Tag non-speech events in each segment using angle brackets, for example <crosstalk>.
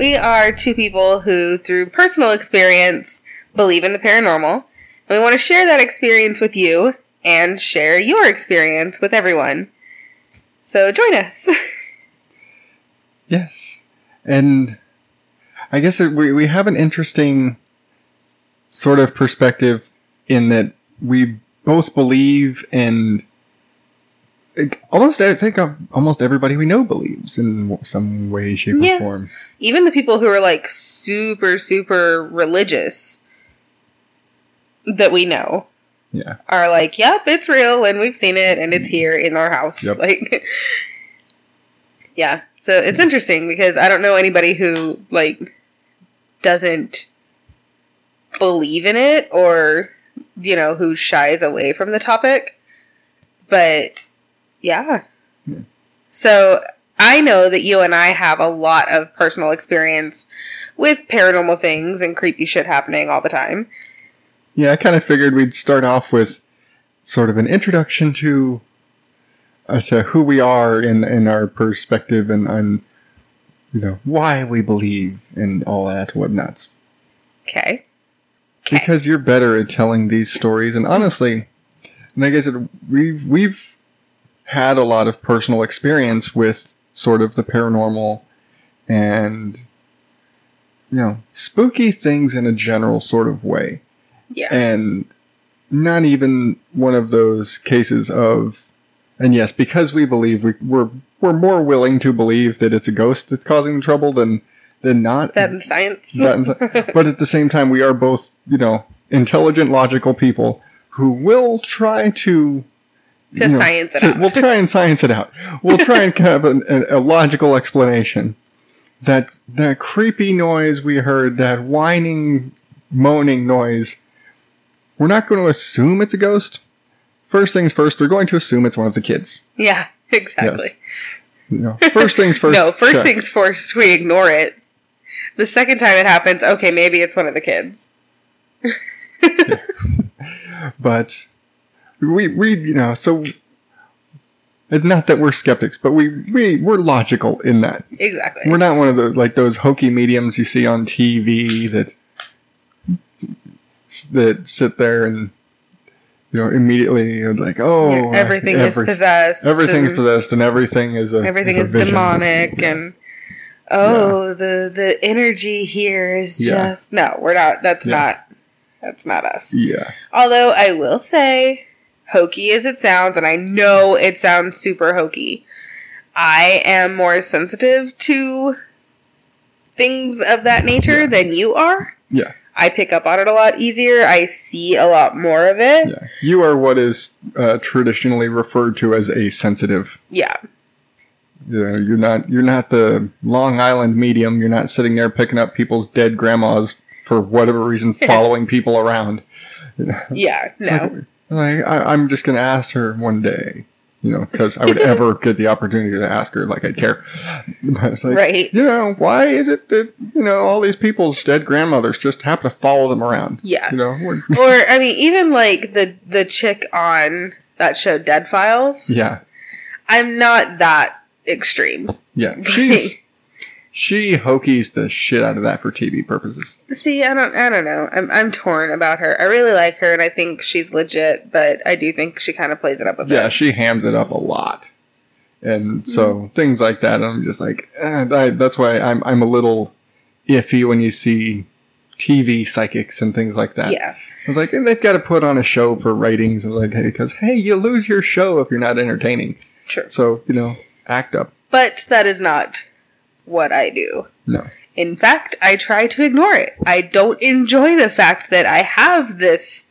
We are two people who, through personal experience, believe in the paranormal. And we want to share that experience with you and share your experience with everyone. So join us. Yes. And I guess it, we, we have an interesting sort of perspective in that we both believe and like, almost I think uh, almost everybody we know believes in some way, shape, Yeah. or form. Even the people who are like super, super religious that we know Yeah. are like, yep, it's real and we've seen it and it's here in our house. Yep. Like, <laughs> yeah. So it's interesting because I don't know anybody who like doesn't believe in it or, you know, who shies away from the topic. But yeah. Yeah. So I know that you and I have a lot of personal experience with paranormal things and creepy shit happening all the time. Yeah, I kind of figured we'd start off with sort of an introduction to us to who we are in in our perspective and and you know why we believe and all that whatnots. Okay. Okay. Because you're better at telling these stories, and honestly, and like I said, we've we've had a lot of personal experience with sort of the paranormal and you know spooky things in a general sort of way yeah. and not even one of those cases of and yes because we believe we, we're we're more willing to believe that it's a ghost that's causing the trouble than than not that in science. That in <laughs> but at the same time we are both you know intelligent logical people who will try to to you know, science it to- out. we'll try and science it out we'll try and <laughs> have an, an, a logical explanation that that creepy noise we heard that whining moaning noise we're not going to assume it's a ghost first things first we're going to assume it's one of the kids yeah, exactly. Yes. know, first things <laughs> first no, first check. things first, we ignore it. The second time it happens, okay, maybe it's one of the kids. <laughs> but we we you know so it's not that we're skeptics but we we we're logical in that Exactly. we're not one of the like those hokey mediums you see on TV that that sit there and you know immediately like oh Yeah, everything is every- possessed. everything's and possessed and everything is a everything a is demonic Yeah. and oh the the energy here is Yeah. just no, we're not that's Yeah. not that's not us. yeah Although I will say, hokey as it sounds, and I know it sounds super hokey, I am more sensitive to things of that nature Yeah. than you are. yeah I pick up on it a lot easier. I see a lot more of it. yeah you are what is uh, traditionally referred to as a sensitive Yeah. You're not you're not the Long Island medium. You're not sitting there picking up people's dead grandmas for whatever reason, <laughs> following people around. <laughs> Yeah. No. like, like, I, I'm just gonna ask her one day. You know, because I would <laughs> ever get the opportunity to ask her, like I'd care. <laughs> Like, Right. You know, why is it that you know all these people's dead grandmothers just happen to follow them around? Yeah. You know, <laughs> or I mean, even like the the chick on that show, Dead Files. yeah, I'm not that extreme. yeah. She's she hokies the shit out of that for TV purposes. See, I don't, I don't know. I'm, I'm torn about her. I really like her, and I think she's legit, but I do think she kind of plays it up a bit. yeah, she hams it up a lot, and so things like that. I'm just like, eh, I, that's why I'm I'm a little iffy when you see TV psychics and things like that. yeah, I was like, and they've got to put on a show for ratings, and like, hey, because hey, you lose your show if you're not entertaining. true. So you know, act up. But that is not what I do. No, In fact, I try to ignore it. I don't enjoy the fact that I have this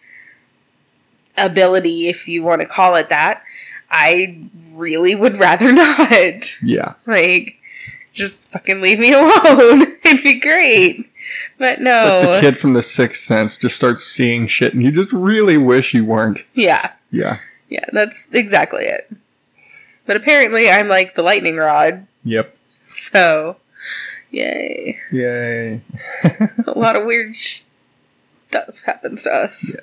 ability, if you want to call it that. I really would rather <laughs> not. yeah, Like, just fucking leave me <laughs> alone. It'd be great. But no. like the kid from The Sixth Sense just starts seeing shit, and you just really wish you weren't. Yeah. Yeah. Yeah, that's exactly it. But apparently I'm like the lightning rod, Yep. <laughs> so yay. Yay. A lot of <laughs> weird stuff happens to us. Yeah.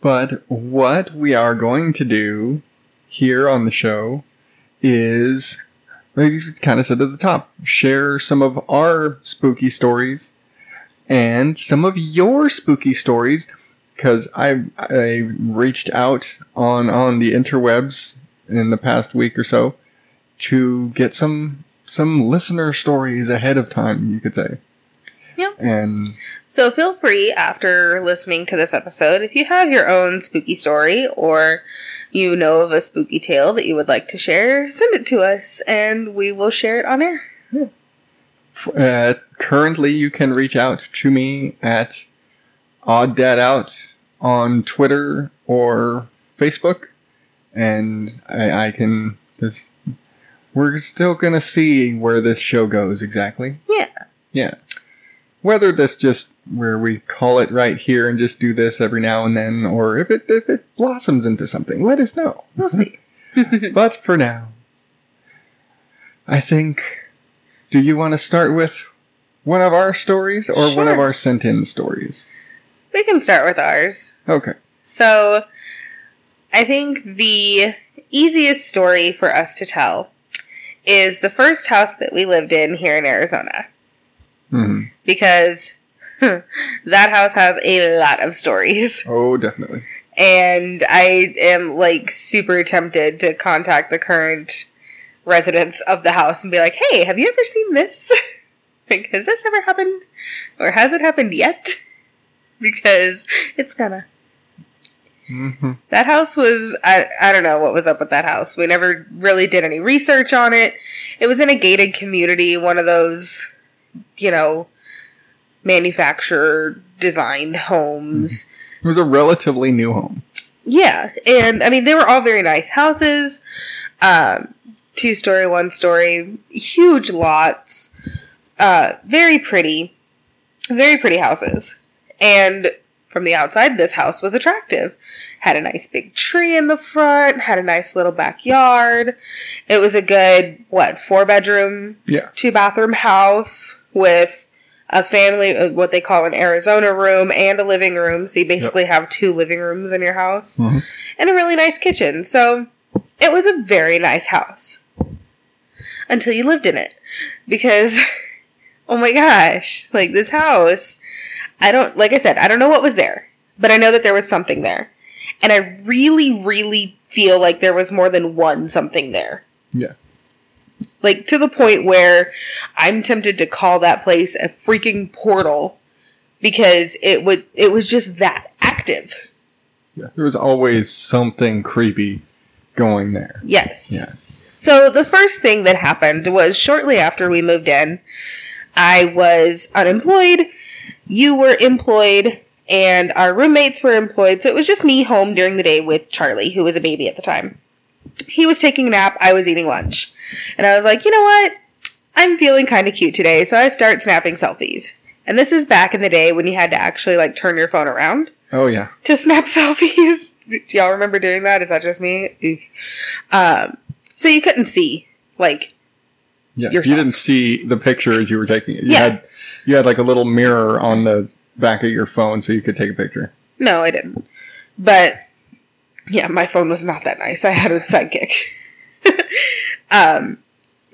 But what we are going to do here on the show is like we kind of said at the top, share some of our spooky stories and some of your spooky stories because I I reached out on on the interwebs in the past week or so to get some some listener stories ahead of time, you could say. Yeah. And So feel free after listening to this episode, if you have your own spooky story or you know of a spooky tale that you would like to share, send it to us and we will share it on air. uh, currently, you can reach out to me at Odd Dad Out on Twitter or Facebook, and I, I can just. We're still gonna see where this show goes exactly. Yeah. Yeah. Whether this just where we call it right here and just do this every now and then, or if it if it blossoms into something, let us know. We'll see. <laughs> <laughs> But for now, I think. Do you want to start with one of our stories or one of our sent in stories? we can start with ours. Okay. So, I think the easiest story for us to tell is the first house that we lived in here in Arizona. hmm Because <laughs> that house has a lot of stories. <laughs> Oh, definitely. And I am like super tempted to contact the current residents of the house and be like, hey, have you ever seen this? <laughs> like, has this ever happened? Or has it happened yet? because it's gonna. Hmm That house was I I don't know what was up with that house. We never really did any research on it. It was in a gated community, one of those, you know, manufacturer designed homes. It was a relatively new home. Yeah, and I mean they were all very nice houses. Um two story, one story, huge lots. Uh very pretty. Very pretty houses. And from the outside this house was attractive. Had a nice big tree in the front, had a nice little backyard. It was a good what, four bedroom, Yeah. two bathroom house with a family, uh, what they call an Arizona room and a living room. So you basically have two living rooms in your house Mhm. and a really nice kitchen. So it was a very nice house until you lived in it because, <laughs> oh my gosh, like this house, I don't, like I said, I don't know what was there, but I know that there was something there. And I really, really feel like there was more than one something there Yeah. like to the point where I'm tempted to call that place a freaking portal because it would it was just that active. Yeah. There was always something creepy going there. Yes. Yeah. So the first thing that happened was shortly after we moved in, I was unemployed, you were employed, and our roommates were employed. So it was just me home during the day with Charlie, who was a baby at the time. He was taking a nap, I was eating lunch. And I was like, you know what? I'm feeling kind of cute today, so I start snapping selfies. And this is back in the day when you had to actually like turn your phone around Oh, yeah. to snap <laughs> selfies. Do y'all remember doing that? Is that just me? Um, so you couldn't see, like, Yeah. Yourself. You didn't see the picture as you were taking it. You Yeah. had you had like a little mirror on the back of your phone so you could take a picture. no, I didn't. But yeah, my phone was not that nice. I had a sidekick. <laughs> um,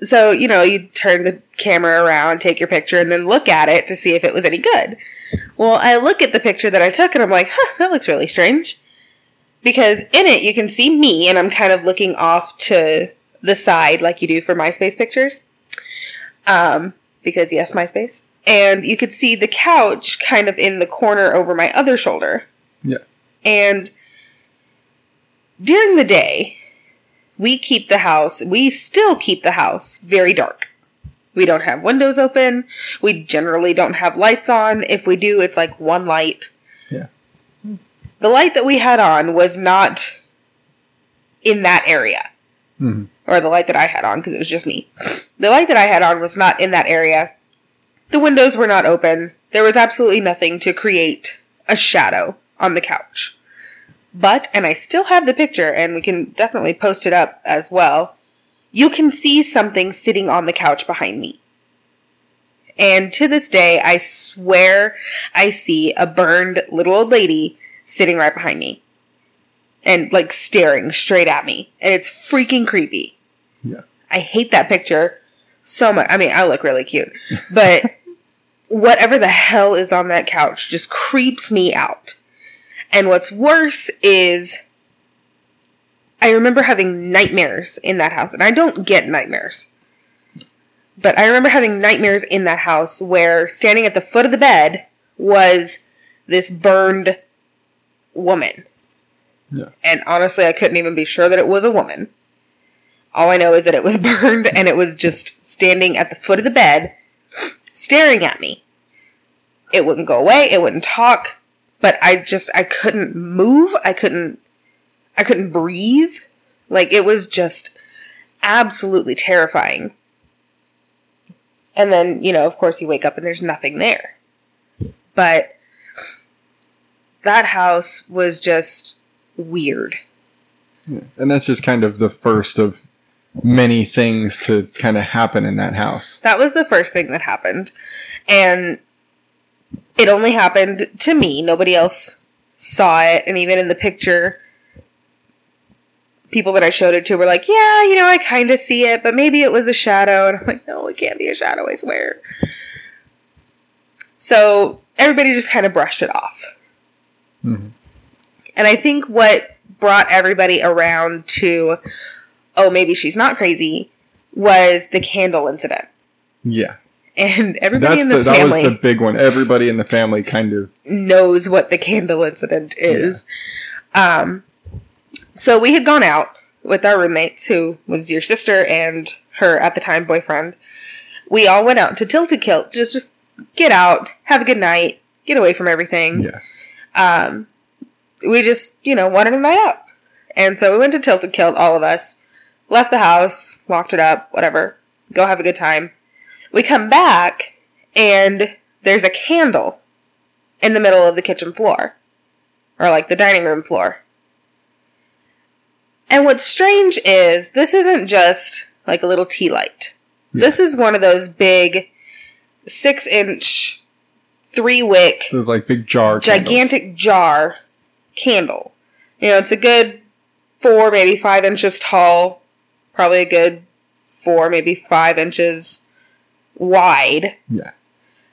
so you know, you turn the camera around, take your picture, and then look at it to see if it was any good. Well, I look at the picture that I took, and I'm like, huh, that looks really strange. Because in it, you can see me, and I'm kind of looking off to the side like you do for MySpace pictures. Um, because yes, MySpace. And you could see the couch kind of in the corner over my other shoulder. Yeah. And during the day, we keep the house, we still keep the house very dark. We don't have windows open. We generally don't have lights on. If we do, it's like one light. Yeah. The light that we had on was not in that area hmm or the light that I had on because it was just me. The light that I had on was not in that area. The windows were not open. There was absolutely nothing to create a shadow on the couch. But, and I still have the picture, and we can definitely post it up as well. You can see something sitting on the couch behind me. And to this day, I swear I see a burned little old lady sitting right behind me and like staring straight at me. And it's freaking creepy. Yeah. I hate that picture so much. I mean, I look really cute, but <laughs> whatever the hell is on that couch just creeps me out. And what's worse is I remember having nightmares in that house, and I don't get nightmares. But I remember having nightmares in that house where standing at the foot of the bed was this burned woman. Yeah. And honestly, I couldn't even be sure that it was a woman. All I know is that it was <laughs> burned and it was just standing at the foot of the bed, staring at me. It wouldn't go away, it wouldn't talk, but I just I couldn't move, I couldn't I couldn't breathe. Like it was just absolutely terrifying. And then, you know, of course you wake up and there's nothing there. But that house was just weird. And that's just kind of the first of many things to kind of happen in that house. That was the first thing that happened. And it only happened to me. Nobody else saw it. And even in the picture, people that I showed it to were like, yeah, you know, I kind of see it, but maybe it was a shadow. And I'm like, no, it can't be a shadow, I swear. So everybody just kind of brushed it off. Mhm. And I think what brought everybody around to, oh, maybe she's not crazy, was the candle incident. Yeah. And everybody That's in the, the, that family was the big one. Everybody in the family kind of knows what the candle incident is. Um, so we had gone out with our roommates, who was your sister and her at the time boyfriend. We all went out to Tilted Kilt, just just get out, have a good night, get away from everything. yeah. Um, we just you know wanted a night out, and so we went to Tilted Kilt, all of us, left the house, locked it up, whatever, go have a good time. We come back and there's a candle in the middle of the kitchen floor or like the dining room floor. And what's strange is this isn't just like a little tea light. Yeah. This is one of those big six inch, three wick, Those like big jar candles. gigantic jar candle. You know, it's a good four, maybe five inches tall, probably a good four, maybe five inches wide Yeah.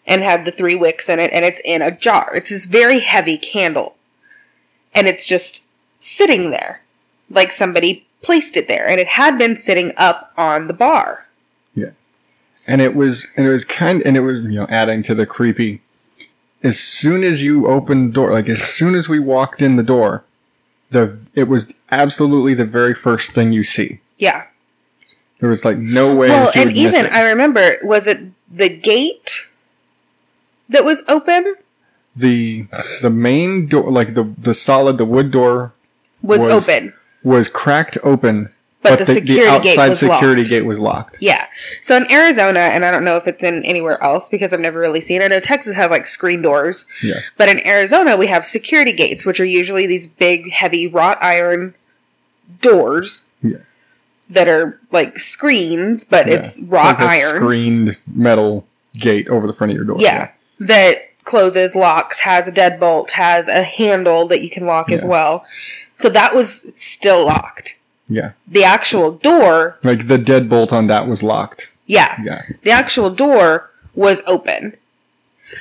and had the three wicks in it, and it's in a jar. It's this very heavy candle, and it's just sitting there, like somebody placed it there, and it had been sitting up on the bar. Yeah. And it was and it was kind and it was you know adding to the creepy as soon as you opened the door like as soon as we walked in the door the it was absolutely the very first thing you see Yeah. There was like no way Well, and even. I remember, was it the gate that was open? the the main door like the the solid the wood door Was, Was- open, was cracked open but, the, security gate outside was security locked. gate was locked Yeah. So in Arizona, and I don't know if it's in anywhere else because I've never really seen it. I know Texas has like screen doors. Yeah. But in Arizona, we have security gates, which are usually these big, heavy wrought iron doors. Yeah. That are like screens, but Yeah. it's wrought like a iron. screened metal gate over the front of your door Yeah. That closes, locks, has a deadbolt, has a handle that you can lock as well. So that was still locked. yeah The actual door, like the deadbolt on that was locked yeah, yeah the actual door was open.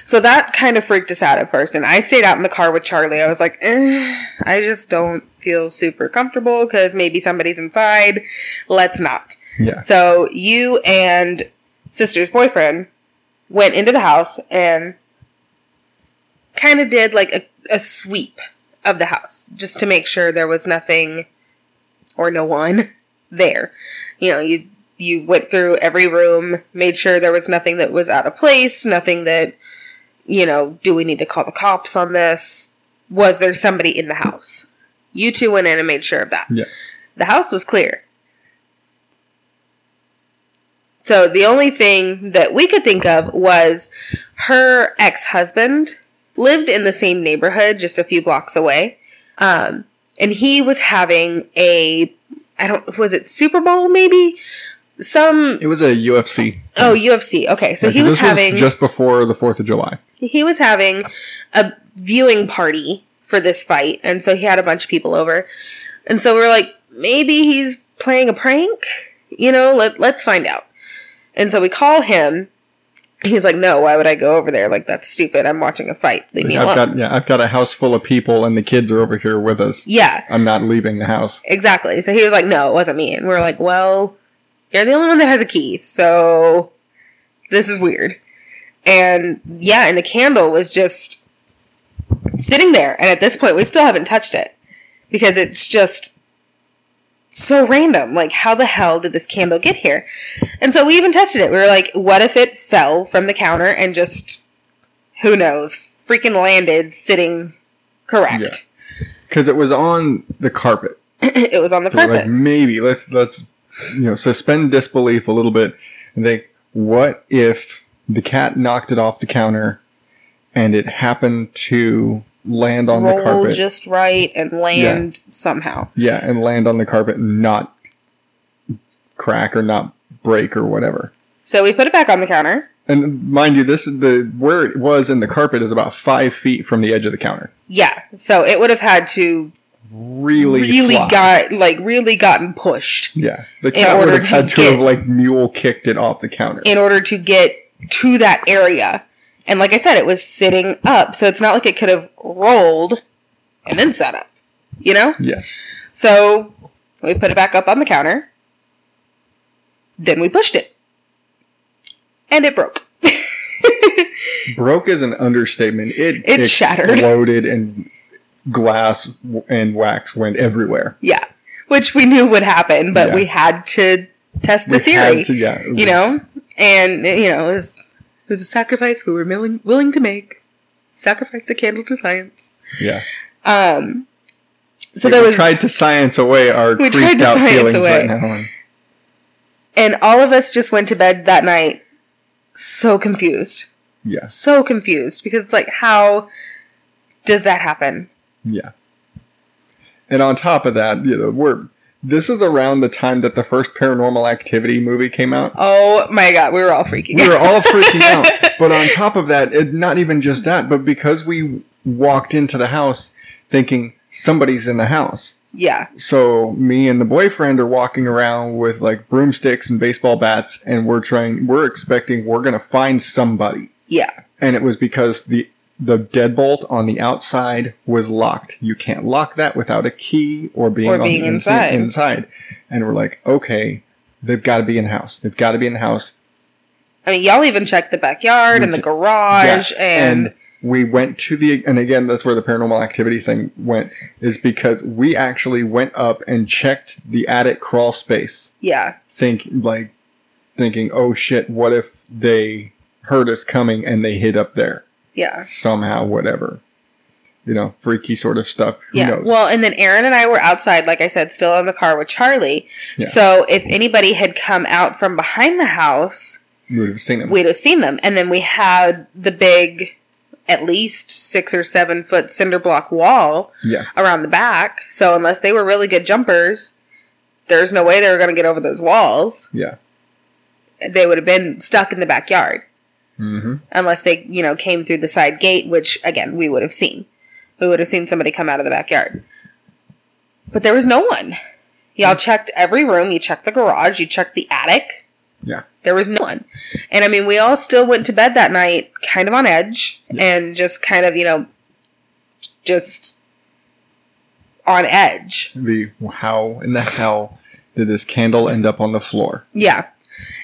So that kind of freaked us out at first. And I stayed out in the car with Charlie. I was like, eh, I just don't feel super comfortable because maybe somebody's inside. Let's not. yeah So you and sister's boyfriend went into the house and kind of did like a, a sweep of the house just to make sure there was nothing or no one <laughs> there. You know, you you went through every room, made sure there was nothing that was out of place, nothing that you know, do we need to call the cops on this? Was there somebody in the house? You two went in and made sure of that. Yeah. The house was clear. So the only thing that we could think of was her ex husband lived in the same neighborhood, just a few blocks away. Um, and he was having a, I don't, was it Super Bowl maybe? Some, It was a UFC. oh, UFC. Okay. So Yeah, he was this having, just before the Fourth of July. he was having a viewing party for this fight. And so he had a bunch of people over. And so we are like, maybe he's playing a prank. You know, let let's find out. And so we call him. He's like, "No, why would I go over there? Like that's stupid. I'm watching a fight. Leave me I've alone." got yeah, I've got a house full of people, and the kids are over here with us. yeah, I'm not leaving the house. exactly. So he was like, "No, it wasn't me." And we're like, "Well, you're the only one that has a key, so this is weird." And yeah, and the candle was just sitting there, and at this point, we still haven't touched it because it's just so random. Like, how the hell did this candle get here? And so we even tested it. We were like, what if it fell from the counter and just, who knows, freaking landed sitting correct? Yeah. Because it was on the carpet. <clears throat> it was on the So carpet. like maybe let's let's you know suspend disbelief a little bit and think what if the cat knocked it off the counter and it happened to land on Roll the carpet just right and land somehow. yeah and land on the carpet and not crack or not break or whatever So we put it back on the counter. and mind you this is the where it was in the carpet is about five feet from the edge of the counter Yeah. So it would have had to really really fly. got like really gotten pushed yeah the cat would have had to get- have like mule kicked it off the counter in order to get to that area. And like I said, it was sitting up, so it's not like it could have rolled and then sat up. You know? yeah So we put it back up on the counter. Then we pushed it. And it broke. <laughs> Broke is an understatement. It, It shattered. exploded and glass and wax went everywhere. yeah. Which we knew would happen, but Yeah. we had to test the We theory. had to, yeah, you was- know? And you know, it was it was a sacrifice we were willing willing to make. Sacrificed a candle to science. yeah. Um so Like, there we was tried to science away our We tried to out feelings away. right now. And and all of us just went to bed that night so confused. yeah, So confused because it's like how does that happen? Yeah. And on top of that, you know, we're this is around the time that the first Paranormal Activity movie came out. Oh my god, we were all freaking out. we were all freaking out. <laughs> But on top of that, it, not even just that, but because we walked into the house thinking somebody's in the house. yeah. So me and the boyfriend are walking around with like broomsticks and baseball bats, and we're trying. We're expecting we're gonna find somebody, Yeah. and it was because the the deadbolt on the outside was locked. You can't lock that without a key or being Or on being the inside. Inside, and we're like, okay, they've got to be in the house. They've got to be in the house. I mean, y'all even checked the backyard We and the garage Yeah, and, we went to the and again that's where the paranormal activity thing went is because we actually went up and checked the attic crawl space yeah. think like thinking oh shit what if they heard us coming and they hid up there Yeah. somehow whatever you know freaky sort of stuff who yeah. knows Well, and then Aaron and I were outside, like I said, still in the car with Charlie. Yeah. So if anybody had come out from behind the house, we would have seen them we'd have seen them. And then we had the big, at least six or seven foot cinder block wall yeah around the back. So unless they were really good jumpers, there's no way they were going to get over those walls. yeah They would have been stuck in the backyard mm-hmm. unless they, you know, came through the side gate, which again, we would have seen. We would have seen somebody come out of the backyard. But there was no one. Y'all checked every room. You checked the garage. You checked the attic. yeah There was no one. And I mean, we all still went to bed that night kind of on edge and just kind of, you know, just on edge. the how in the hell did this candle end up on the floor Yeah.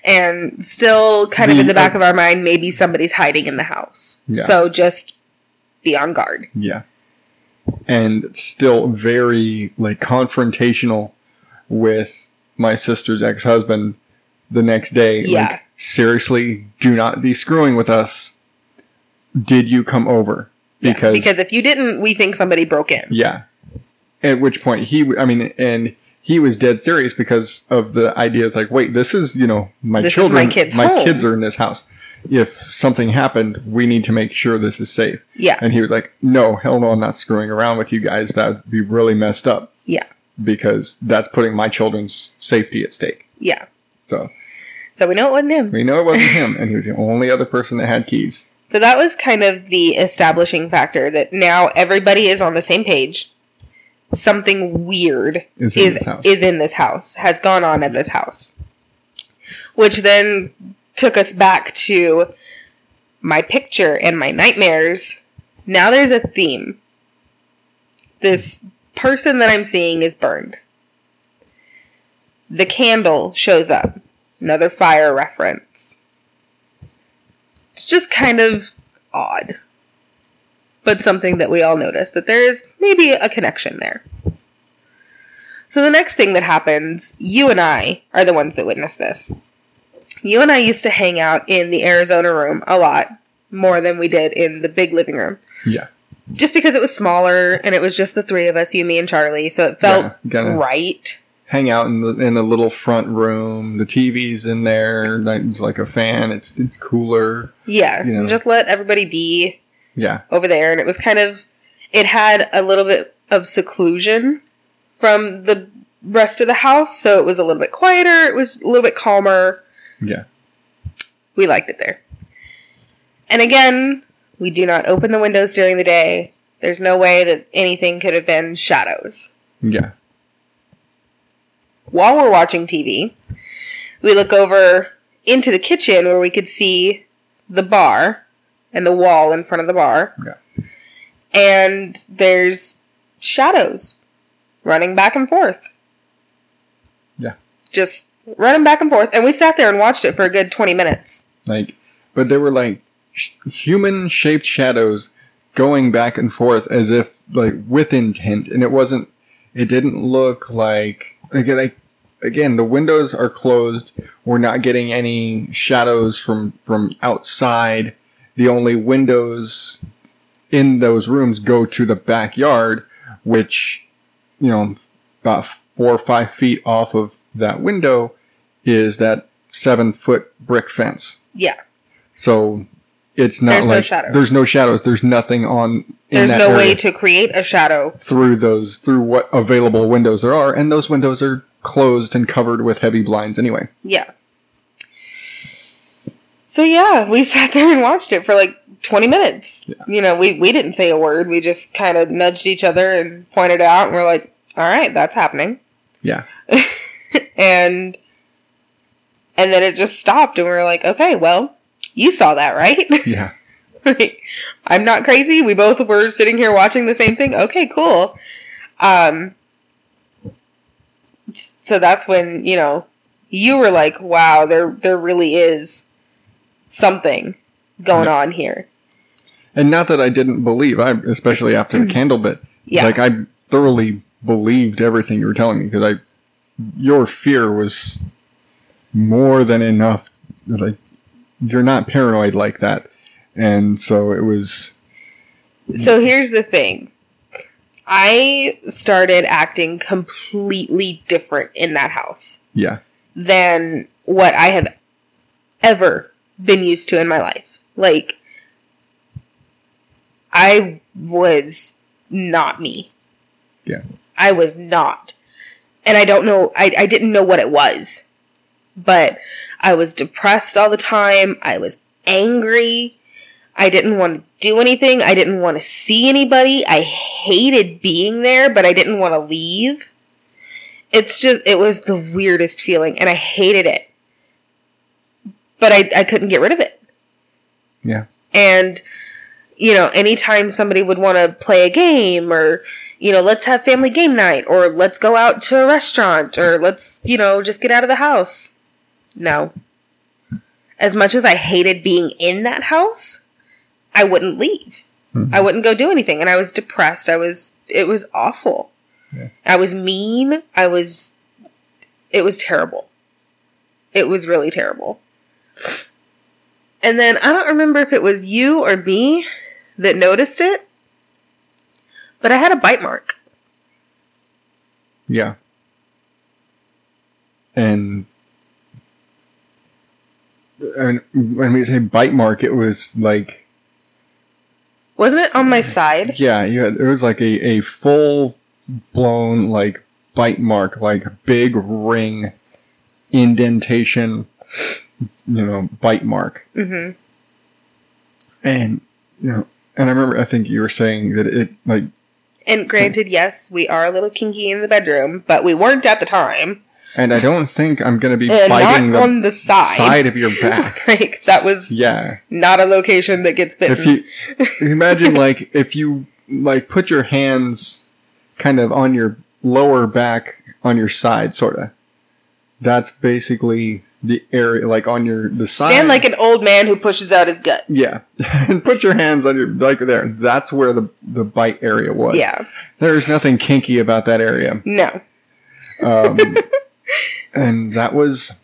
And still kind of in the back uh, of our mind, maybe somebody's hiding in the house. Yeah. So just be on guard. Yeah. And still very like confrontational with my sister's ex-husband the next day. Yeah. Like, seriously, do not be screwing with us. Did you come over? Yeah, Because, because if you didn't, we think somebody broke in. yeah. At which point he, I mean, and he was dead serious because of the idea. It's like, wait, this is you know my children. This is my children, kid's home. kids are in this house. If something happened, we need to make sure this is safe. Yeah. And he was like, no, hell no, I'm not screwing around with you guys. That would be really messed up Yeah. because that's putting my children's safety at stake. Yeah. So So we know it wasn't him. we know it wasn't him, and he was the only other person that had keys. <laughs> So that was kind of the establishing factor that now everybody is on the same page. Something weird Is in is this house. is in this house. Has gone on at this house. which then took us back to my picture and my nightmares. Now there's a theme. This person that I'm seeing is burned. The candle shows up. Another fire reference. It's just kind of odd. But something that we all notice that there is maybe a connection there. So the next thing that happens, you and I are the ones that witness this. You and I used to hang out in the Arizona room a lot more than we did in the big living room. Yeah. Just because it was smaller and it was just the three of us, you, me, and Charlie, so it felt Yeah, right. Hang out in the in the little front room. The TV's in there. It's like a fan. It's it's cooler. Yeah, You know. just let everybody be Yeah. over there, and it was kind of, it had a little bit of seclusion from the rest of the house, so it was a little bit quieter. It was a little bit calmer. Yeah. We liked it there. And again, we do not open the windows during the day. There's no way that anything could have been shadows. Yeah. While we're watching TV, we look over into the kitchen where we could see the bar and the wall in front of the bar. Yeah. And there's shadows running back and forth. Yeah. Just running back and forth. And we sat there and watched it for a good 20 minutes. Like, but they were like sh- human shaped shadows going back and forth as if like with intent, and it wasn't. It didn't look like again. Like, again, the windows are closed. We're not getting any shadows from from outside. The only windows in those rooms go to the backyard, which you know about four or five feet off of that window is that seven foot brick fence. Yeah. So it's not There's no like shadows. there's no shadows. There's nothing on. in There's no way to create a shadow. through those through what available windows there are, and those windows are closed and covered with heavy blinds anyway. Yeah. So yeah, we <laughs> sat there and watched it for like 20 minutes. Yeah. You know, we, we didn't say a word. We just kind of nudged each other and pointed out and we're like, all right, that's happening. Yeah, <laughs> And and then it just stopped and we were like, okay, well, you saw that, right? <laughs> yeah, Like, I'm not crazy. We both were sitting here watching the same thing. Okay, cool. Um so that's when, you know, you were like, wow, there there really is something going Yeah. on here. and not that I didn't believe. I especially after the <clears throat> candle bit. Yeah. like I thoroughly believed everything you were telling me because I your fear was more than enough. Like you're not paranoid like that, and so it was. So here's the thing. I started acting completely different in that house Yeah, than what I have ever been used to in my life. Like, I was not me. Yeah. I was not. And I don't know, I, I didn't know what it was. But I was depressed all the time. I was angry. I didn't want to do anything. I didn't want to see anybody. I hated being there, but I didn't want to leave. It's just, it was the weirdest feeling, and I hated it. But I, I couldn't get rid of it. yeah, And, you know, anytime somebody would want to play a game or, you know, let's have family game night or let's go out to a restaurant or let's, you know, just get out of the house. No. As much as I hated being in that house, I wouldn't leave. Mhm. I wouldn't go do anything. And I was depressed. I was, it was awful. Yeah. I was mean. I was, it was terrible. It was really terrible. And then I don't remember if it was you or me that noticed it, but I had a bite mark. yeah, and. And when we say bite mark, it was like Wasn't it on my side? Yeah, yeah. It was like a, a full blown like bite mark, like big ring indentation, you know, bite mark. Mm-hmm. And you know, and I remember I think you were saying that it like And granted, yes, we are a little kinky in the bedroom, but we weren't at the time. And I don't think I'm going to be And biting not the on the side. side of your back. <laughs> like that was yeah. not a location that gets bitten. If you <laughs> imagine like if you like put your hands kind of on your lower back on your side sort of. That's basically the area like on your the side. Stand like an old man who pushes out his gut. yeah. <laughs> and put your hands on your like there. That's where the the bite area was. Yeah. There's nothing kinky about that area. No. Um, <laughs> and that was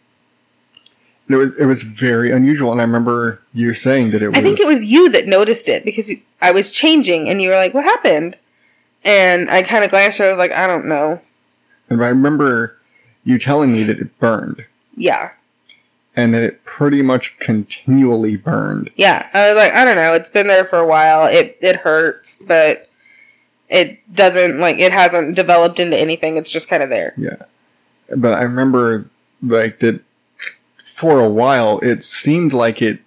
it was it was very unusual and I remember you saying that it was I think it was you that noticed it because you- I was changing and you were like, "What happened?" And I kind of glanced at her. I was like, "I don't know." and I remember you telling me that it burned Yeah. And it pretty much continually burned. Yeah. I was like, "I don't know. It's been there for a while. It it hurts, but it doesn't like it hasn't developed into anything. It's just kind of there." Yeah, but I remember like that for a while it seemed like it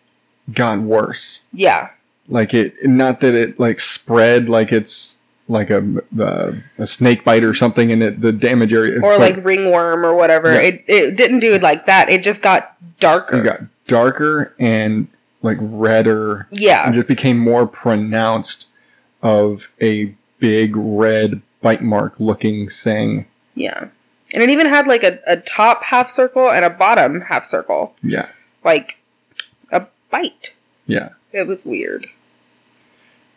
got worse. Yeah. Like it not that it like spread like it's like a uh, a snake bite or something and it the damage area Or but like ringworm or whatever. Yeah. It it didn't do it like that. It just got darker. it got darker and like redder yeah. and just became more pronounced of a big red bite mark looking thing. Yeah. And it even had like a, a top half circle and a bottom half circle. Yeah. Like a bite. Yeah. It was weird.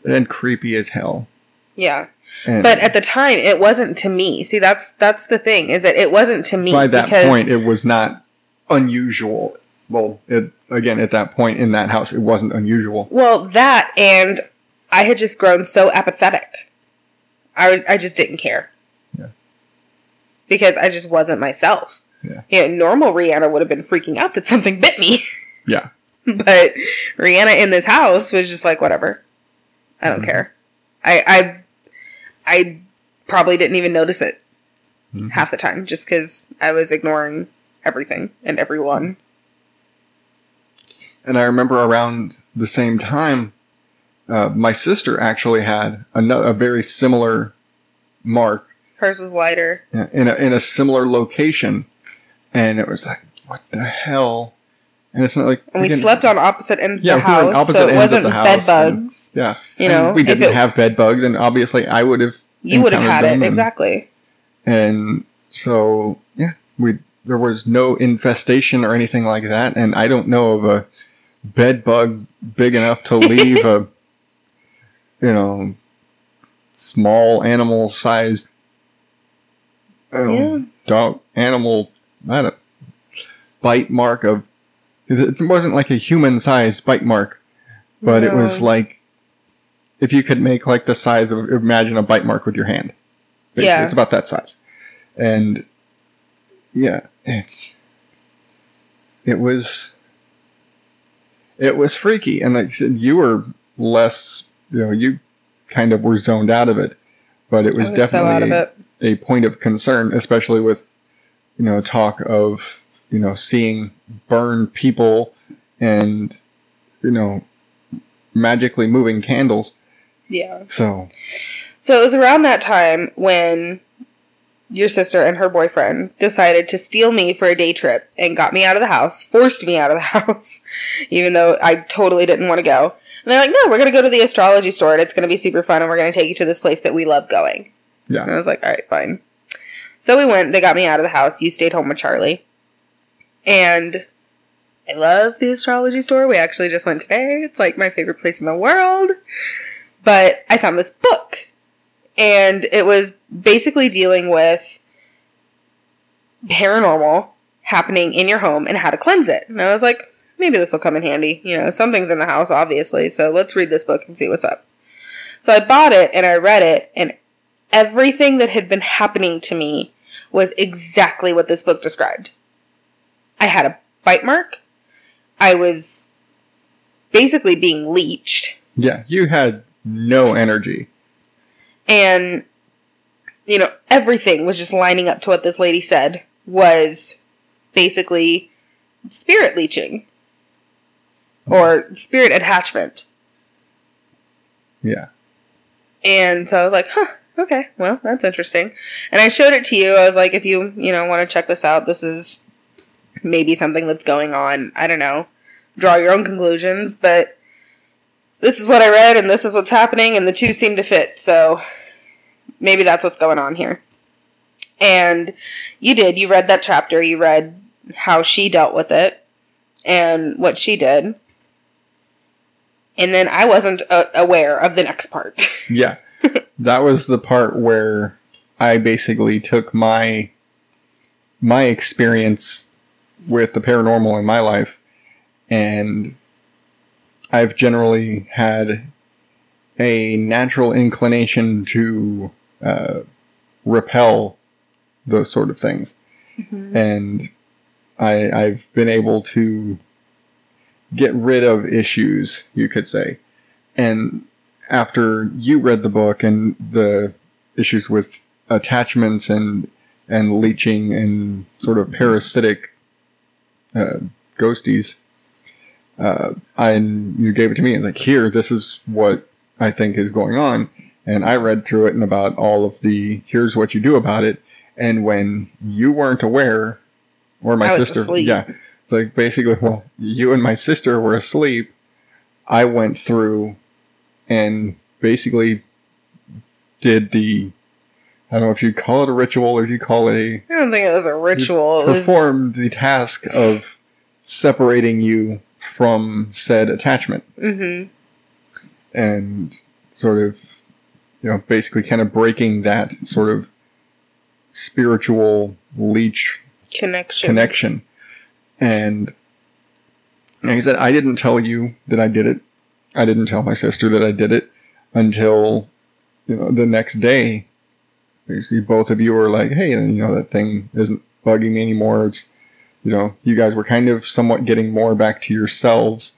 And creepy as hell. Yeah. And But at the time it wasn't to me. See that's that's the thing, is that it wasn't to me. by that point it was not unusual. Well, it, again at that point in that house it wasn't unusual. Well, that and I had just grown so apathetic. I I just didn't care. Yeah. Because I just wasn't myself. Yeah. You know, normal Reanna would have been freaking out that something bit me. <laughs> Yeah. but Reanna in this house was just like, whatever. I don't Mhm. care. I I I probably didn't even notice it Mhm. half the time just because I was ignoring everything and everyone. And I remember around the same time, uh, my sister actually had a, a very similar mark Hers was lighter. in a, in a similar location, and it was like, what the hell? And it's not like And we again, slept on opposite ends Yeah, of the we were house, opposite so it wasn't bed house, and- bugs. Yeah, You And know, we didn't it- have bed bugs, and obviously I would have You would have had it and- exactly. and so yeah, we there was no infestation or anything like that, and I don't know of a bed bug big enough to <laughs> leave a you know small animal sized um, Yeah. dog animal I bite mark of it wasn't like a human sized bite mark, but it was like if you could make like the size of imagine a bite mark with your hand. Basically, Yeah. it's about that size, and yeah, it's it was it was freaky, and like I said, you were less, you know, you kind of were zoned out of it, but it was, was so definitely it. a point of concern, especially with you know talk of you know seeing burned people and you know magically moving candles. Yeah. So So it was around that time when your sister and her boyfriend decided to steal me for a day trip and got me out of the house, forced me out of the <laughs> house, even though I totally didn't want to go. And they're like, no, we're going to go to the astrology store and it's going to be super fun and we're going to take you to this place that we love going. Yeah. And I was like, all right, fine. So we went, they got me out of the house. You stayed home with Charlie. And I love the astrology store. We actually just went today. It's like my favorite place in the world. But I found this book. And it was basically dealing with paranormal happening in your home and how to cleanse it. And I was like, maybe this will come in handy. You know, something's in the house, obviously. So let's read this book and see what's up. So I bought it and I read it, and everything that had been happening to me was exactly what this book described. I had a bite mark. I was basically being leached. yeah. You had no energy. And, you know, everything was just lining up to what this lady said was basically spirit leeching or spirit attachment. Yeah, And so I was like, huh, Okay, well, that's interesting. And I showed it to you. I was like, if you, you know, want to check this out, this is maybe something that's going on. I don't know. Draw your own conclusions, but this is what I read and this is what's happening and the two seem to fit. So maybe that's what's going on here. And you did. You read that chapter. You read how she dealt with it and what she did. And then I wasn't uh, aware of the next part. <laughs> Yeah. that was the part where I basically took my my experience with the paranormal in my life and I've generally had a natural inclination to uh, repel those sort of things. Mm-hmm. And I, I've been able to get rid of issues, you could say. And after you read the book and the issues with attachments and and leeching and sort of parasitic uh, ghosties, uh, and you gave it to me and like here, this is what I think is going on. And I read through it and about all of the here's what you do about it. And when you weren't aware, or my sister, asleep. yeah, it's like basically, well, you and my sister were asleep. I went through and basically did the I don't know if you call it a ritual or if you call it a I don't think it was a ritual. It was, performed the task of separating you from said attachment hmm and sort of you know basically kind of breaking that sort of spiritual leech connection. connection and like I said I didn't tell you that I did it I didn't tell my sister that I did it until you know the next day basically both of you were like hey and, you know that thing isn't bugging me anymore it's you know you guys were kind of somewhat getting more back to yourselves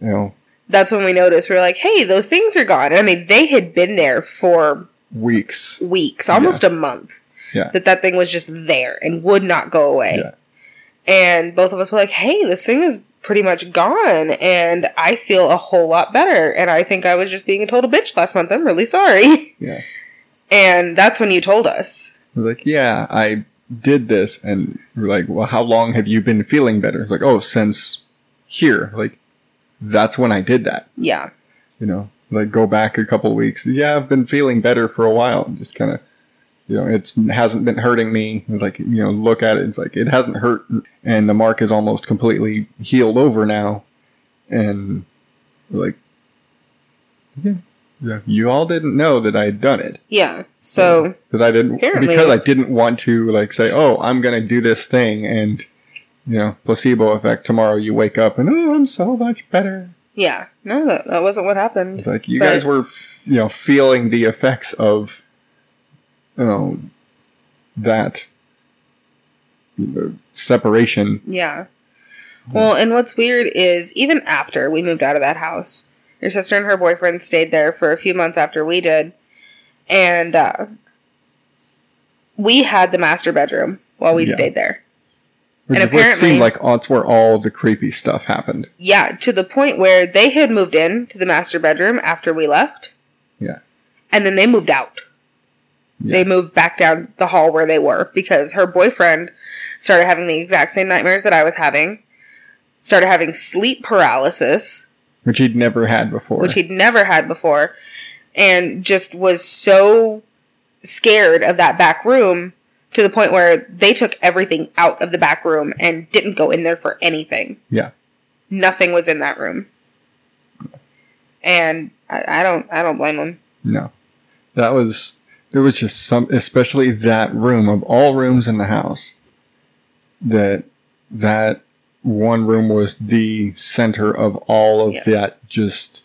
you know That's when we noticed. We are like, hey, those things are gone. I mean, they had been there for weeks weeks, almost a month. Yeah. That that thing was just there and would not go away. Yeah. And both of us were like, hey, this thing is pretty much gone. And I feel a whole lot better. And I think I was just being a total bitch last month. I'm really sorry. yeah and that's when you told us. Like, yeah, I did this. And we're like, well, how long have you been feeling better? It's like, oh, since here. Like, that's when I did that. Yeah. You know, like go back a couple of weeks. Yeah, I've been feeling better for a while. Just kind of, you know, it's hasn't been hurting me. It's like, you know, look at it. It's like, it hasn't hurt. And the mark is almost completely healed over now. And like, yeah, yeah, you all didn't know that I had done it. Yeah. So because I didn't because I didn't want to like say, "Oh, I'm going to do this thing," and you know, placebo effect. Tomorrow you wake up and oh, I'm so much better. yeah. No, that, that wasn't what happened. It's like you But- guys were, you know, feeling the effects of, you know, that you know, separation. Yeah. Well, and what's weird is even after we moved out of that house, your sister and her boyfriend stayed there for a few months after we did. And uh, we had the master bedroom while we Yeah. stayed there. Which, And which apparently- seemed like that's where all the creepy stuff happened. Yeah, to the point where they had moved in to the master bedroom after we left. Yeah. And then they moved out. Yeah. They moved back down the hall where they were because her boyfriend started having the exact same nightmares that I was having. Started having sleep paralysis. Which he'd never had before. which he'd never had before, and just was so scared of that back room to the point where they took everything out of the back room and didn't go in there for anything. Yeah. Nothing was in that room. And I, I don't I don't blame him. No, that was it was just some, especially that room of all rooms in the house. That that one room was the center of all of Yeah. that just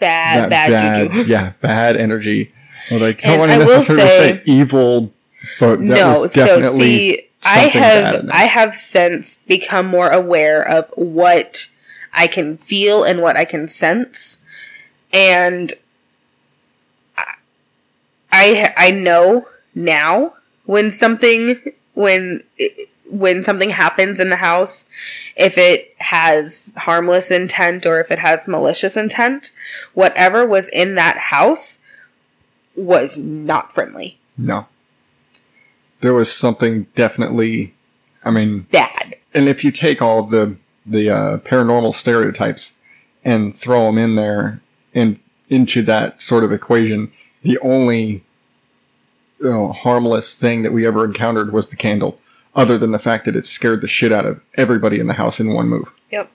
Bad, that bad, juju. <laughs> yeah, bad energy. Well, like, I don't want to necessarily say, say- evil, but that no, was so definitely see, I bad have. I have since become more aware of what I can feel and what I can sense, and I I, I know now when something when when something happens in the house, if it has harmless intent or if it has malicious intent, whatever was in that house was not friendly. No. There was something definitely. I mean, Bad. and if you take all of the the uh, paranormal stereotypes and throw them in there and into that sort of equation, the only you know, harmless thing that we ever encountered was the candle, other than the fact that it scared the shit out of everybody in the house in one move. Yep.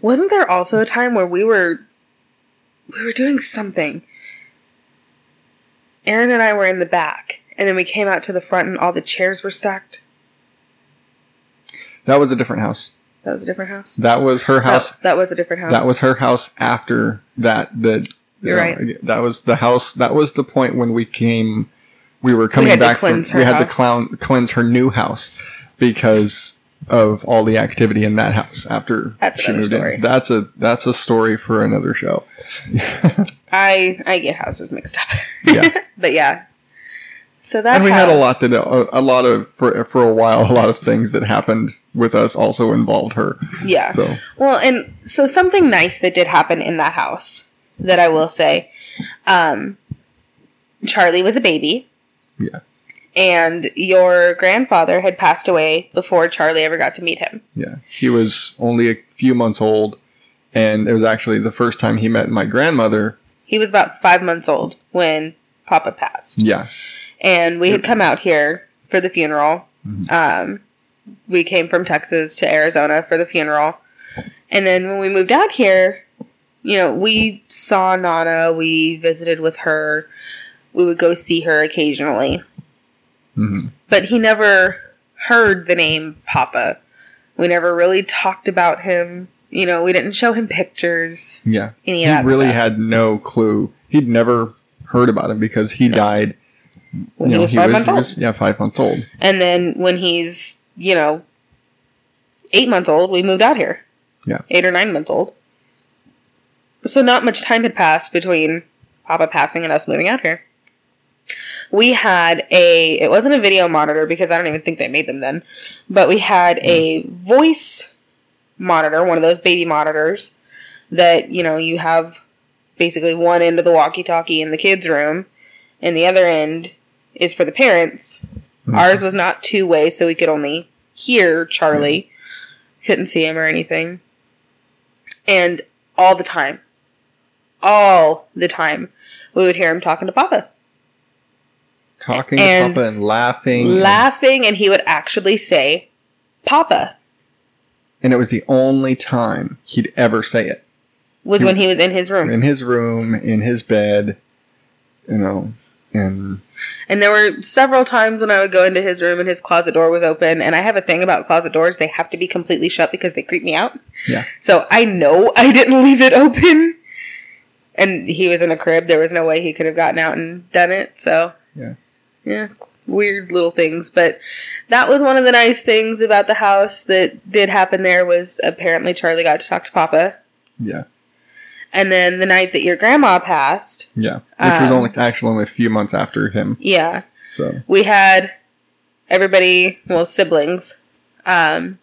Wasn't there also a time where we were we were doing something? Aaron and I were in the back, and then we came out to the front and all the chairs were stacked. That was a different house. That was a different house. That was her house. That, that was a different house. That was her house after that. That You're right. Uh, that was the house. That was the point when we came. We were coming to back. From, we had to clown, cleanse her new house because of all the activity in that house after That's she moved story. in. That's a that's a story for another show. <laughs> I I get houses mixed up. Yeah. <laughs> but yeah. So that and we had a lot to know. A, a lot of for for a while. A lot of things that happened with us also involved her. Yeah. So Well, and so something nice that did happen in that house that I will say. Um, Charlie was a baby. Yeah. And your grandfather had passed away before Charlie ever got to meet him. Yeah, he was only a few months old, and it was actually the first time he met my grandmother. He was about five months old when Papa passed. Yeah, And we had come out here for the funeral. Mhm. Um, we came from Texas to Arizona for the funeral. And then when we moved out here, you know, we saw Nana, we visited with her, we would go see her occasionally. hmm But he never heard the name Papa. We never really talked about him. You know, we didn't show him pictures. yeah. Any He really stuff. had no clue. He'd never heard about him because he died when you he know, was five months he old. was- yeah, five months old. And then when he's, you know, eight months old, we moved out here. Yeah. Eight or nine months old. So not much time had passed between Papa passing and us moving out here. We had a, it wasn't a video monitor because I don't even think they made them then, but we had a voice monitor, one of those baby monitors that, you know, you have basically one end of the walkie talkie in the kids' room and the other end is for the parents. Mhm. Ours was not two way, so we could only hear Charlie. Couldn't see him or anything. And all the time, all the time, we would hear him talking to Papa, talking and to Papa and laughing, laughing, and he would actually say, Papa, and it was the only time he'd ever say it was when he was in his room. in his room, in his bed, you know, and And there were several times when I would go into his room and his closet door was open. And I have a thing about closet doors, they have to be completely shut because they creep me out. Yeah. So I know I didn't <laughs> leave it open. And he was in a crib. There was no way he could have gotten out and done it. So, Yeah. Yeah. Weird little things. But that was one of the nice things about the house that did happen there was apparently Charlie got to talk to Papa. yeah, And then the night that your grandma passed, yeah, which was Um, only actually only a few months after him. yeah, So we had everybody, well, siblings, um,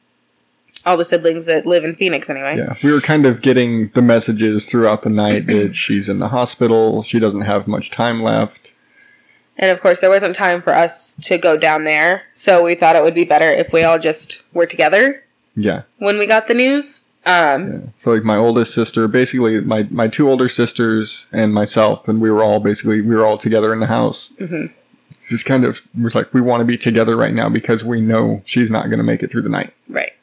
all the siblings that live in Phoenix anyway. Yeah, we were kind of getting the messages throughout the night that she's in the hospital. She doesn't have much time left. And of course, there wasn't time for us to go down there, so we thought it would be better if we all just were together Yeah, when we got the news. Um, yeah. So like my oldest sister, basically my my two older sisters and myself, and we were all basically we were all together in the house. mhm. Just kind of was like we want to be together right now because we know she's not going to make it through the night. Right.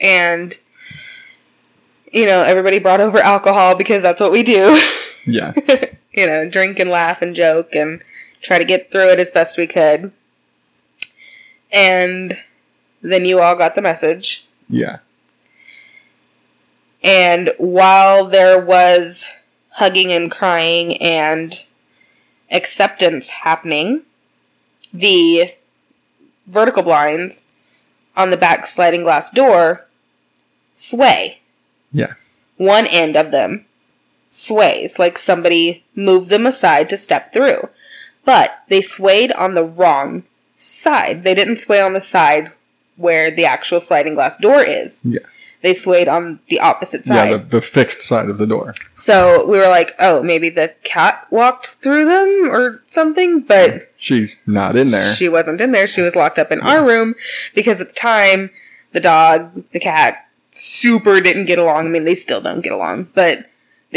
And, you know, everybody brought over alcohol because that's what we do. Yeah, <laughs> you know, drink and laugh and joke and try to get through it as best we could. And then you all got the message. yeah, And while there was hugging and crying and acceptance happening, the vertical blinds on the back sliding glass door sway. Yeah. One end of them sways like somebody moved them aside to step through. But they swayed on the wrong side. They didn't sway on the side where the actual sliding glass door is. Yeah. they swayed on the opposite side. Yeah, the, the fixed side of the door. so we were like, oh, maybe the cat walked through them or something, but She's not in there. she wasn't in there. She was locked up in our room because at the time, the dog, the cat, super didn't get along. I mean, they still don't get along, but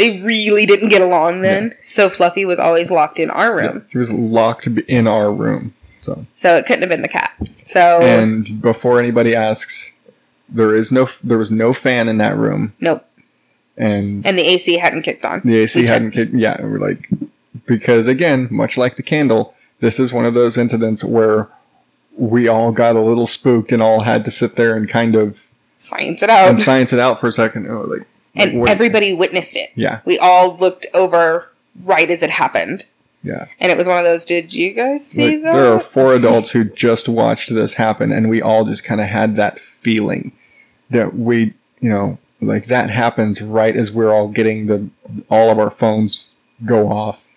they really didn't get along then. So Fluffy was always locked in our room. Yeah, she was locked in our room. So, So it couldn't have been the cat. So and before anybody asks, there is no there was no fan in that room, nope. and And the AC hadn't kicked on. the AC we hadn't. checked. Kicked, yeah, we're like because again, much like the candle, this is one of those incidents where we all got a little spooked and all had to sit there and kind of Science it out. and science it out for a second. Oh, like, and like, everybody witnessed it. yeah, We all looked over right as it happened. yeah. And it was one of those, did you guys see Like, that? there are four <laughs> adults who just watched this happen, and we all just kind of had that feeling that we, you know, like that happens right as we're all getting the all of our phones go off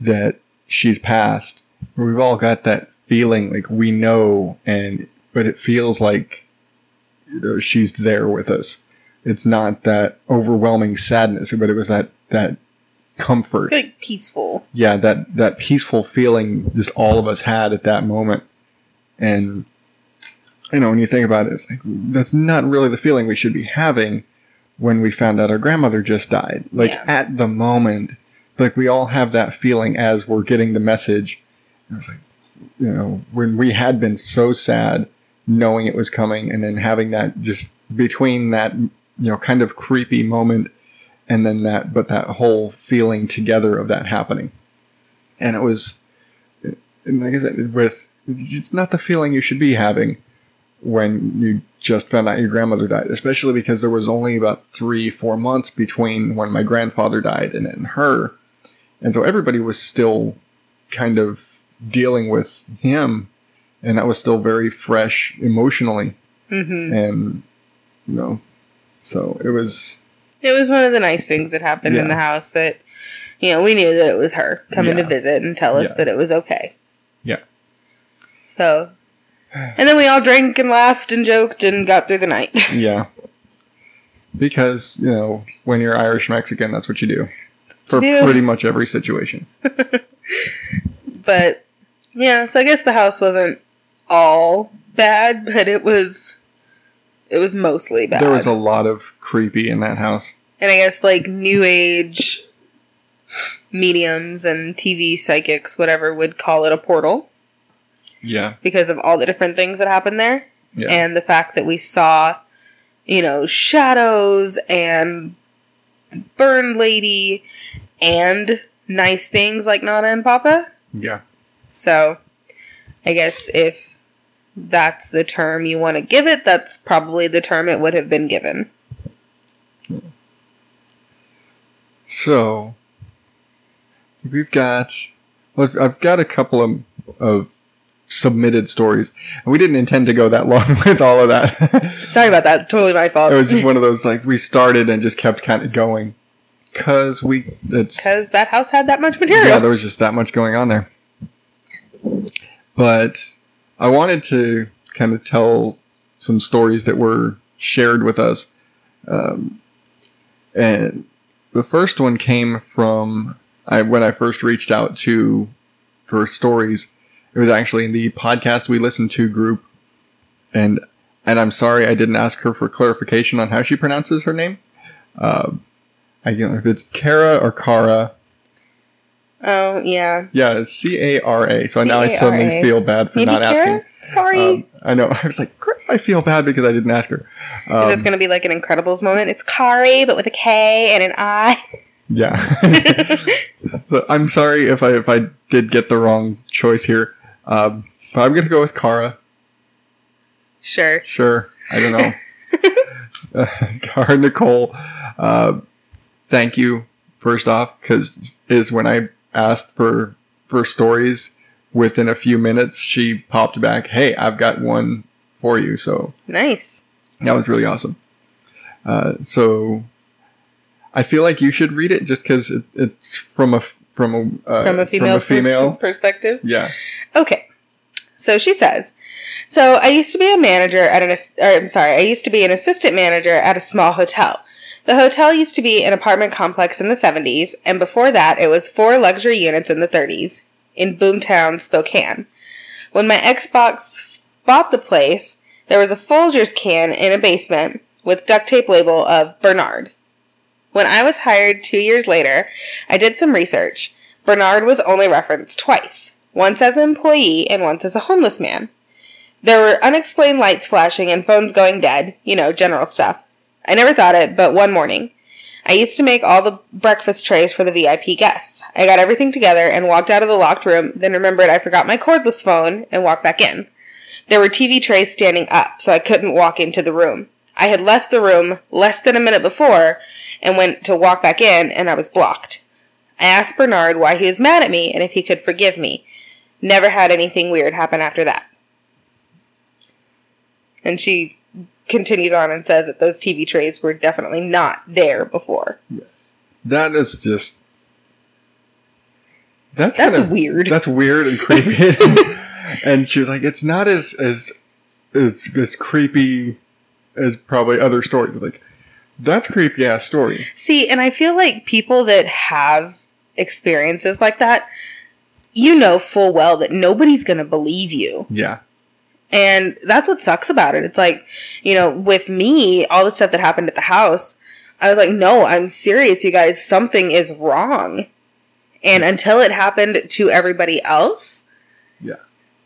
that she's passed. We've all got that feeling, like we know, and but it feels like you know, she's there with us. It's not that overwhelming sadness, but it was that that comfort like peaceful. yeah that that peaceful feeling just all of us had at that moment and you know when you think about it it's like that's not really the feeling we should be having when we found out our grandmother just died like Yeah. at the moment like we all have that feeling as we're getting the message it was like you know when we had been so sad knowing it was coming and then having that just between that you know kind of creepy moment and then that but that whole feeling together of that happening. And it was and like i said with it's not the feeling you should be having when you just found out your grandmother died especially because there was only about three four months between when my grandfather died and then her. And so everybody was still kind of dealing with him and that was still very fresh emotionally. Hmm and you know so it was It was one of the nice things that happened in the house that, you know, we knew that it was her coming Yeah. to visit and tell us Yeah. that it was okay. Yeah. So, and then we all drank and laughed and joked and got through the night. <laughs> Yeah. Because, you know, when you're Irish Mexican, that's what you do. For you do. pretty much every situation. <laughs> but, yeah, so I guess the house wasn't all bad, but it was, it was mostly bad. There was a lot of creepy in that house. and I guess like new age mediums and TV psychics, whatever, would call it a portal Yeah. because of all the different things that happened there. Yeah. and the fact that we saw, you know, shadows and burn lady and nice things like Nana and Papa. yeah. So, I guess if that's the term you want to give it, that's probably the term it would have been given. So, we've got, well, I've- I've got a couple of, of submitted stories. And we didn't intend to go that <laughs> long with all of that. Sorry about that. It's totally my fault. it was just one of <laughs> those, like, we started and just kept kind of going. Because we, it's, because that house had that much material. Yeah, there was just that much going on there. But I wanted to kind of tell some stories that were shared with us. Um, and the first one came from I, when I first reached out to for stories. It was actually in the podcast we listened to group, and and I'm sorry I didn't ask her for clarification on how she pronounces her name. Um, I don't know if it's Kara or Kara. Oh yeah. Yeah, C A R A. So now I suddenly feel bad for Maybe not Kara? asking. Sorry. Um, I know. <laughs> I was like, I feel bad because I didn't ask her. Is Um, this going to be like an Incredibles moment? It's Kari, but with a K and an I. <laughs> yeah. <laughs> so I'm sorry if I if I did get the wrong choice here. Um, but I'm gonna go with Kara. sure. Sure. I don't know. uh, Cara Nichole. Uh, thank you first off because is when I asked for for stories within a few minutes she popped back hey i've got one for you so Nice. that was really awesome uh, so i feel like you should read it just because it, it's from a from a uh, From a female, from a female pers- perspective. yeah Okay. So she says, So I used to be a manager at an, or, I'm sorry, I used to be an assistant manager at a small hotel. The hotel used to be an apartment complex in the 70s, and before that, it was four luxury units in the 30s in Boomtown, Spokane. When my Xbox bought the place, there was a Folgers can in a basement with duct tape label of Bernard. When I was hired two years later, I did some research. Bernard was only referenced twice, once as an employee and once as a homeless man. There were unexplained lights flashing and phones going dead, you know, general stuff. I never thought it, but one morning, I used to make all the breakfast trays for the VIP guests. I got everything together and walked out of the locked room, then remembered I forgot my cordless phone and walked back in. There were TV trays standing up, so I couldn't walk into the room. I had left the room less than a minute before and went to walk back in, and I was blocked. I asked Bernard why he was mad at me and if he could forgive me. Never had anything weird happen after that. And she continues on and says that those TV trays were definitely not there before. That is just. That's That's kinda- weird. That's weird and creepy. <laughs> and she was like, "It's not as as as, as creepy as probably other stories." Like, that's creepy ass story. See, and I feel like people that have experiences like that, you know full well that nobody's going to believe you. Yeah, And that's what sucks about it. It's like, you know, with me, all the stuff that happened at the house, I was like, no, I'm serious, you guys. Something is wrong. And until it happened to everybody else, yeah,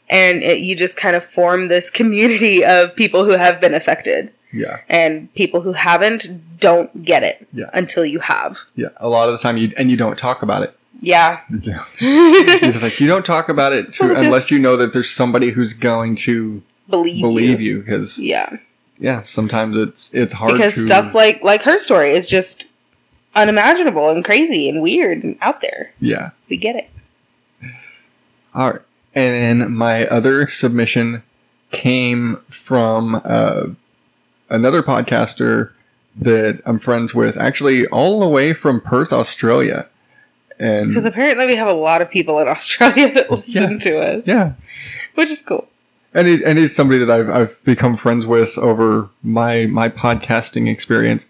and it, you just kind of form this community of people who have been affected. yeah, And people who haven't don't get it Yeah. until you have. yeah. A lot of the time, you and you don't talk about it. Yeah. Yeah. It's like you don't talk about it to, <laughs> Well, unless you know that there's somebody who's going to believe, believe you. you. Because Yeah. yeah, sometimes it's it's hard because to stuff like like her story is just unimaginable and crazy and weird and out there. yeah. We get it. All right. And then my other submission came from uh, another podcaster that I'm friends with, actually all the way from Perth, Australia. And Because apparently we have a lot of people in <laughs> Australia that listen Yeah. to us. yeah, Which is cool. and he, and he's somebody that I've I've become friends with over my my podcasting experience.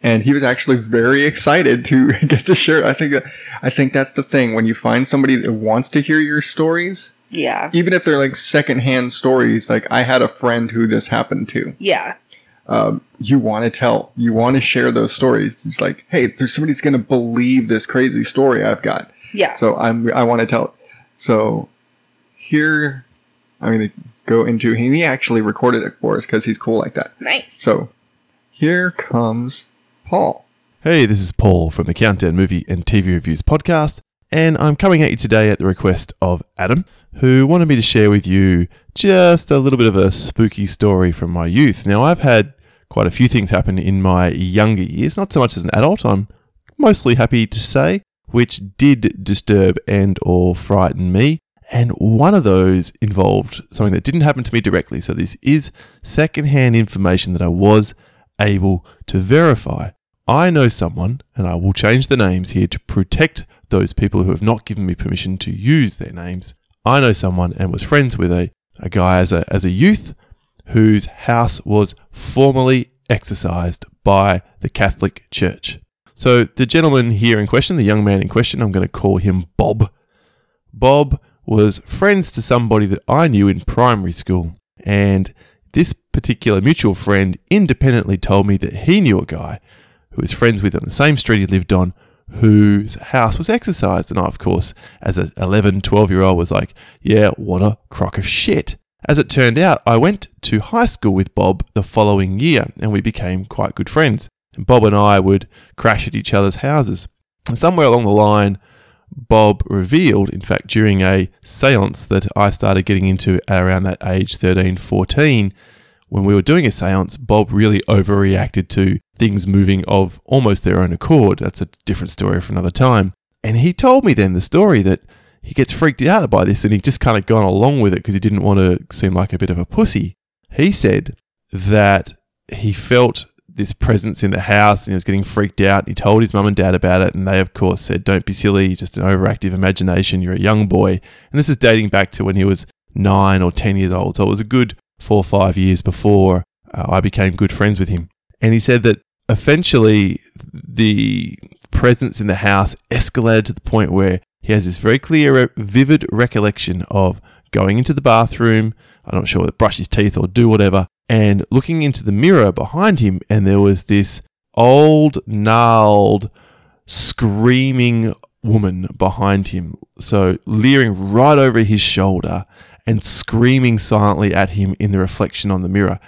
And he was actually very excited to <laughs> get to share. I think I think that's the thing when you find somebody that wants to hear your stories, Yeah. even if they're like secondhand stories. Like I had a friend who this happened to. Yeah. Um, you want to tell, you want to share those stories. It's like, hey, there's somebody's going to believe this crazy story I've got. Yeah. So I'm, I want to tell it. So here, I'm going to go into, he actually recorded it for us because he's cool like that. nice. So here comes Paul. Hey, this is Paul from the Countdown Movie and TV Reviews podcast, and I'm coming at you today at the request of Adam, who wanted me to share with you just a little bit of a spooky story from my youth. Now, I've had quite a few things happen in my younger years, not so much as an adult, I'm mostly happy to say, which did disturb and or frighten me. And one of those involved something that didn't happen to me directly. So this is secondhand information that I was able to verify. I know someone, and I will change the names here to protect those people who have not given me permission to use their names. I know someone and was friends with a, a guy as a, as a youth whose house was formally exorcised by the Catholic Church. So the gentleman here in question, the young man in question, I'm going to call him Bob. Bob was friends to somebody that I knew in primary school, and this particular mutual friend independently told me that he knew a guy who was friends with on the same street he lived on whose house was exorcised. And I, of course, as an 11, 12 year old, was like, yeah, what a crock of shit. As it turned out, I went to high school with Bob the following year and we became quite good friends. And Bob and I would crash at each other's houses. And somewhere along the line, Bob revealed, in fact, during a seance that I started getting into around that age 13, 14, when we were doing a seance, Bob really overreacted to things moving of almost their own accord. That's a different story for another time. And he told me then the story that he gets freaked out by this and he just kind of gone along with it because he didn't want to seem like a bit of a pussy. He said that he felt this presence in the house and he was getting freaked out. He told his mum and dad about it, and they, of course, said, Don't be silly, just an overactive imagination. You're a young boy. And this is dating back to when he was nine or 10 years old. So it was a good four or five years before uh, I became good friends with him. And he said that eventually the presence in the house escalated to the point where he has this very clear, uh, vivid recollection of going into the bathroom, I'm not sure whether brush his teeth or do whatever, and looking into the mirror behind him, and there was this old, gnarled, screaming woman behind him. So leering right over his shoulder and screaming silently at him in the reflection on the mirror.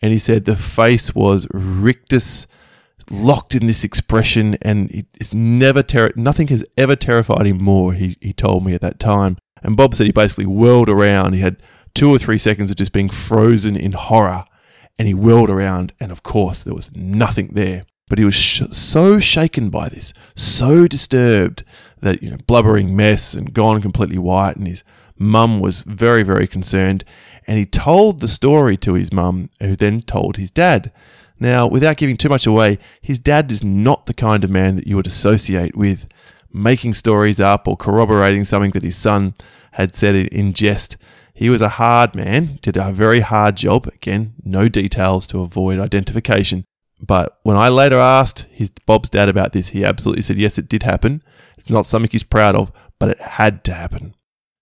And he said the face was rictus, locked in this expression, and it's never ter- nothing has ever terrified him more. He he told me at that time. And Bob said he basically whirled around. He had two or three seconds of just being frozen in horror, and he whirled around, and of course there was nothing there. But he was sh- so shaken by this, so disturbed that you know, blubbering mess and gone completely white, and his mum was very, very concerned. And he told the story to his mum, who then told his dad. Now, without giving too much away, his dad is not the kind of man that you would associate with making stories up or corroborating something that his son had said in jest. He was a hard man, did a very hard job. Again, no details to avoid identification. But when I later asked his Bob's dad about this, he absolutely said yes, it did happen. It's not something he's proud of, but it had to happen.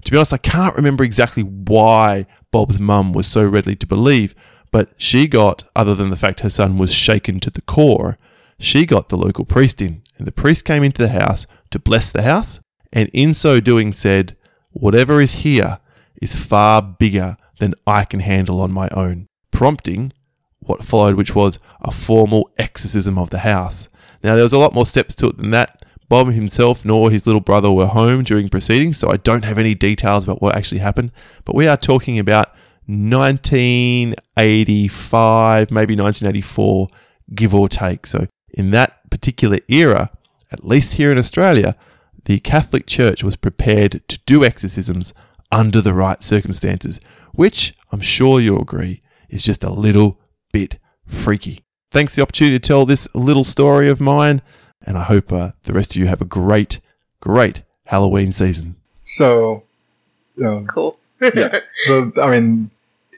To be honest, I can't remember exactly why Bob's mum was so readily to believe, but she got, other than the fact her son was shaken to the core, she got the local priest in, and the priest came into the house to bless the house, and in so doing said, Whatever is here is far bigger than I can handle on my own, prompting what followed, which was a formal exorcism of the house. Now, there was a lot more steps to it than that. Bob himself nor his little brother were home during proceedings, so I don't have any details about what actually happened. But we are talking about 1985, maybe 1984, give or take. So, in that particular era, at least here in Australia, the Catholic Church was prepared to do exorcisms under the right circumstances, which I'm sure you'll agree is just a little bit freaky. Thanks for the opportunity to tell this little story of mine, and I hope uh, the rest of you have a great, great Halloween season. So, um, Cool. Yeah. <laughs> So, I mean,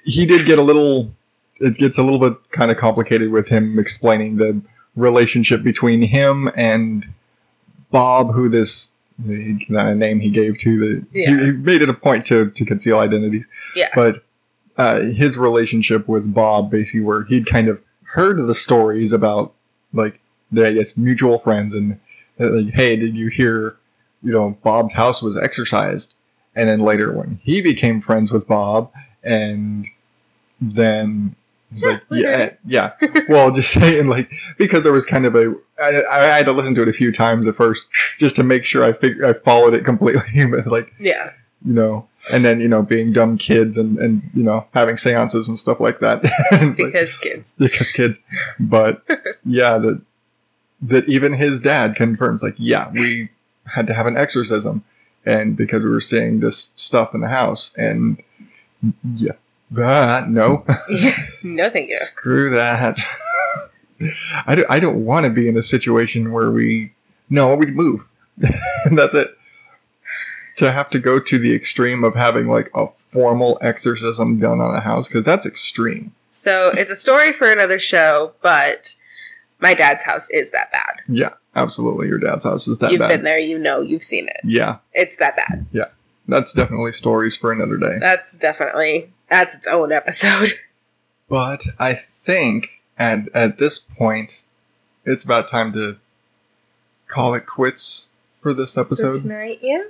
he did get a little. It gets a little bit kind of complicated with him explaining the relationship between him and Bob, who this the kind name he gave to the. Yeah. He, he made it a point to to conceal identities, Yeah. but uh, his relationship with Bob, basically, where he'd kind of heard the stories about like the I guess mutual friends and uh, like, hey, did you hear? You know, Bob's house was exorcised, and then later when he became friends with Bob, and then he's like, yeah, yeah. <laughs> Well, just saying like because there was kind of a I, I had to listen to it a few times at first just to make sure I figured I followed it completely, <laughs> but like yeah. you know, and then you know being dumb kids and and you know having seances and stuff like that. <laughs> And, like, Because kids. because kids, but yeah, that that even his dad confirms like yeah we had to have an exorcism and because we were seeing this stuff in the house and yeah ah, no <laughs> Yeah. No, thank you. screw that <laughs> I don't, I don't want to be in a situation where we no we move <laughs> that's it to have to go to the extreme of having like a formal exorcism done on a house because that's extreme So it's a story for another show, but my dad's house is that bad. yeah absolutely your dad's house is that bad. you've bad been there, you know, you've seen it. yeah It's that bad. Yeah. That's definitely stories for another day That's definitely that's its own episode. <laughs> but i think at at this point it's about time to call it quits for this For episode tonight, yeah.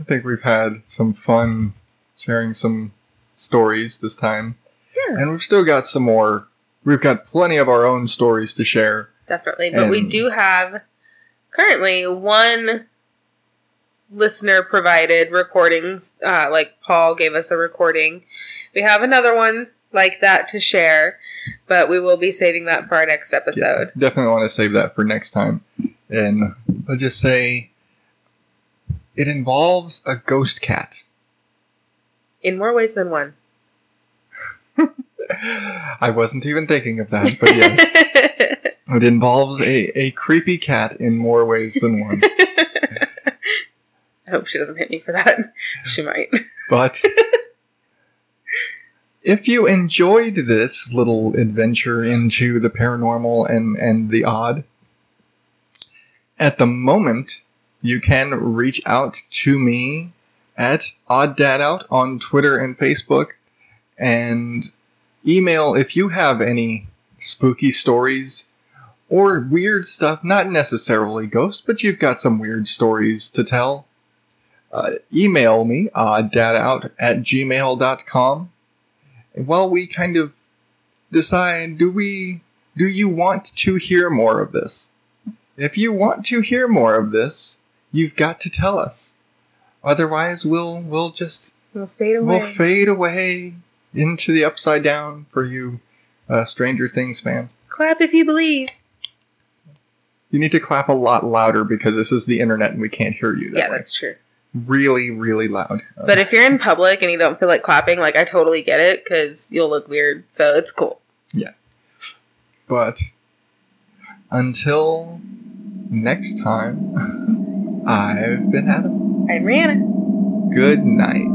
i think we've had some fun sharing some stories this time Yeah. and we've still got some more we've got plenty of our own stories to share Definitely. But we do have currently one listener provided recordings. Uh, like Paul gave us a recording. We have another one like that to share, but we will be saving that for our next episode. Yeah, definitely want to save that for next time. And let's just say it involves a ghost cat. In more ways than one. <laughs> I wasn't even thinking of that, but yes, <laughs> it involves a, a creepy cat in more ways than one. <laughs> I hope she doesn't hit me for that. she might. But <laughs> if you enjoyed this little adventure into the paranormal and, and the odd, at the moment, you can reach out to me at Odd Dad Out on Twitter and Facebook, and email if you have any spooky stories or weird stuff, not necessarily ghosts, but you've got some weird stories to tell. Uh, email me, odddadout at gmail.com. And while we kind of decide, do we, do you want to hear more of this? If you want to hear more of this, you've got to tell us. Otherwise, we'll, we'll just, We'll fade away. we'll fade away into the upside down for you, uh, Stranger Things fans. Clap if you believe. You need to clap a lot louder because this is the internet and we can't hear you. That Yeah, way. that's true. really, really loud. But if you're in public and you don't feel like clapping, like I totally get it because you'll look weird. So it's cool. Yeah. But until next time, <laughs> I've been Adam. I'm Reanna. Good night.